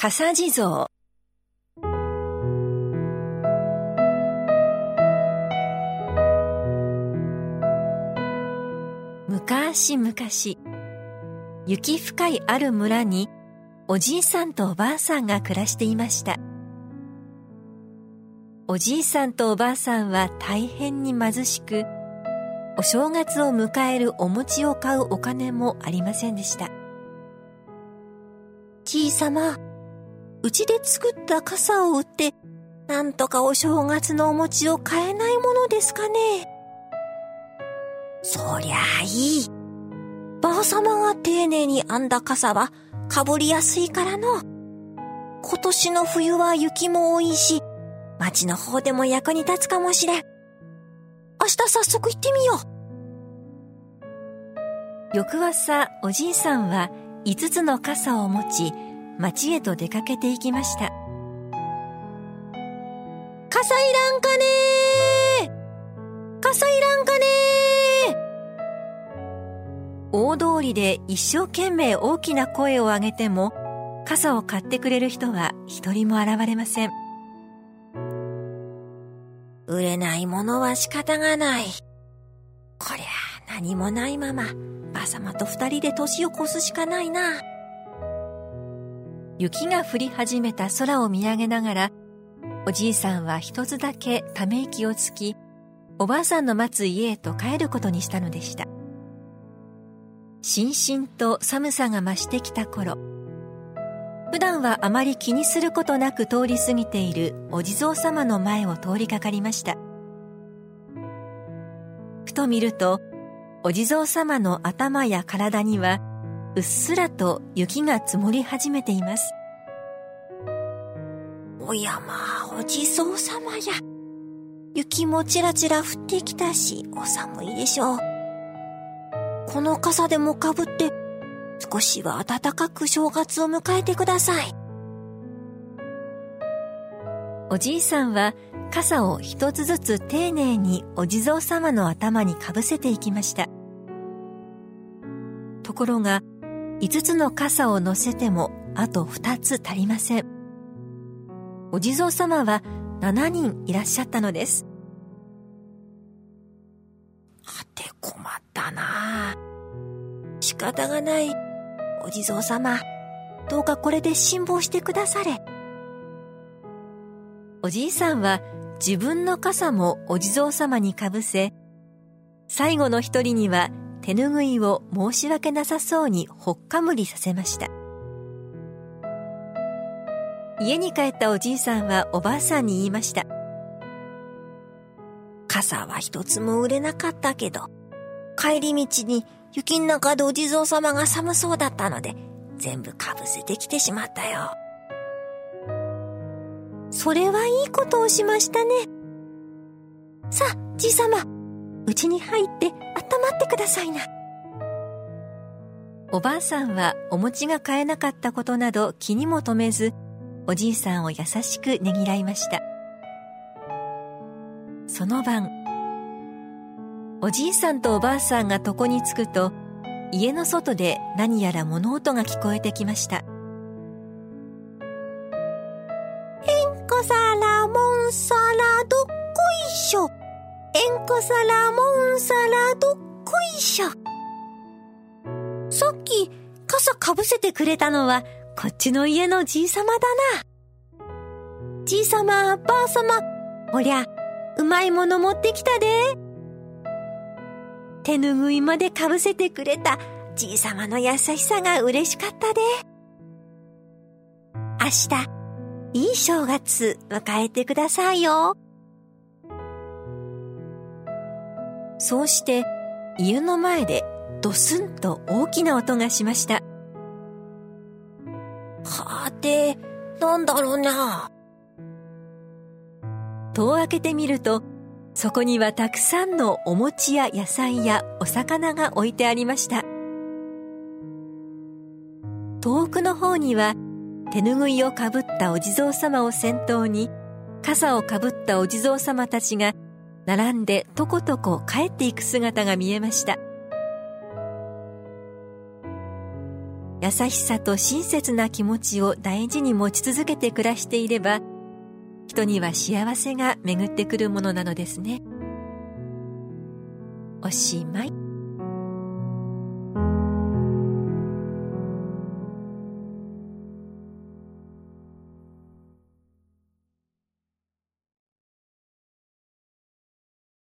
笠地蔵。昔々雪深いある村におじいさんとおばあさんが暮らしていました。おじいさんとおばあさんは大変に貧しくお正月を迎えるお餅を買うお金もありませんでした。じいさまうちで作った傘を売ってなんとかお正月のお餅を買えないものですかねそりゃあいい。ばあ様が丁寧に編んだ傘はかぶりやすいからの。今年の冬は雪も多いし、町の方でも役に立つかもしれん。明日早速行ってみよう。翌朝、おじいさんは5つの傘を持ち、町へと出かけていきました。傘いらんかね傘いらんかね大通りで一生懸命大きな声を上げても傘を買ってくれる人は一人も現れません。売れないものは仕方がない。こりゃ何もないままばさまと二人で年を越すしかないな。雪が降り始めた空を見上げながらおじいさんは一つだけため息をつきおばあさんの待つ家へと帰ることにしたのでした。しんしんと寒さが増してきた頃普段はあまり気にすることなく通り過ぎているお地蔵様の前を通りかかりました。ふと見るとお地蔵様の頭や体にはうっすらと雪が積もり始めていますおやまあお地蔵様や雪もちらちら降ってきたしお寒いでしょうこの傘でもかぶって少しは暖かく正月を迎えてください。おじいさんは傘を一つずつ丁寧にお地蔵様の頭にかぶせていきました。ところが、五つの傘を乗せてもあと二つ足りません。お地蔵様は七人いらっしゃったのです。はて困ったな仕方がない。お地蔵様、どうかこれで辛抱してくだされ。おじいさんは自分の傘もお地蔵様にかぶせ、最後の一人には手ぬぐいを申し訳なさそうにほっかむりさせました。家に帰ったおじいさんはおばあさんに言いました。傘は一つも売れなかったけど、帰り道に雪の中でお地蔵様が寒そうだったので、全部かぶせてきてしまったよ。それはいいことをしましたね。さあ、じい様、うちに入って温まってくださいな。おばあさんはお餅が買えなかったことなど気にも留めず、おじいさんを優しくねぎらいました。その晩、おじいさんとおばあさんが床に着くと家の外で何やら物音が聞こえてきました「えんこさらもんさらどっこいしょ」「えんこさらもんさらどっこいしょ」さっき傘かぶせてくれたのはこっちの家のじいさまだな。じいさま、ばあさま、おりゃ、うまいもの持ってきたで。手ぬぐいまでかぶせてくれたじいさまの優しさが嬉しかったで。明日、いい正月迎えてくださいよ。そうして家の前でドスンと大きな音がしました。はて、なんだろうな。戸を開けてみると、そこにはたくさんのお餅や野菜やお魚が置いてありました遠くの方には手ぬぐいをかぶったお地蔵様を先頭に傘をかぶったお地蔵様たちが並んでとことこ帰っていく姿が見えました。優しさと親切な気持ちを大事に持ち続けて暮らしていれば人には幸せが巡ってくるものなのですね。おしまい。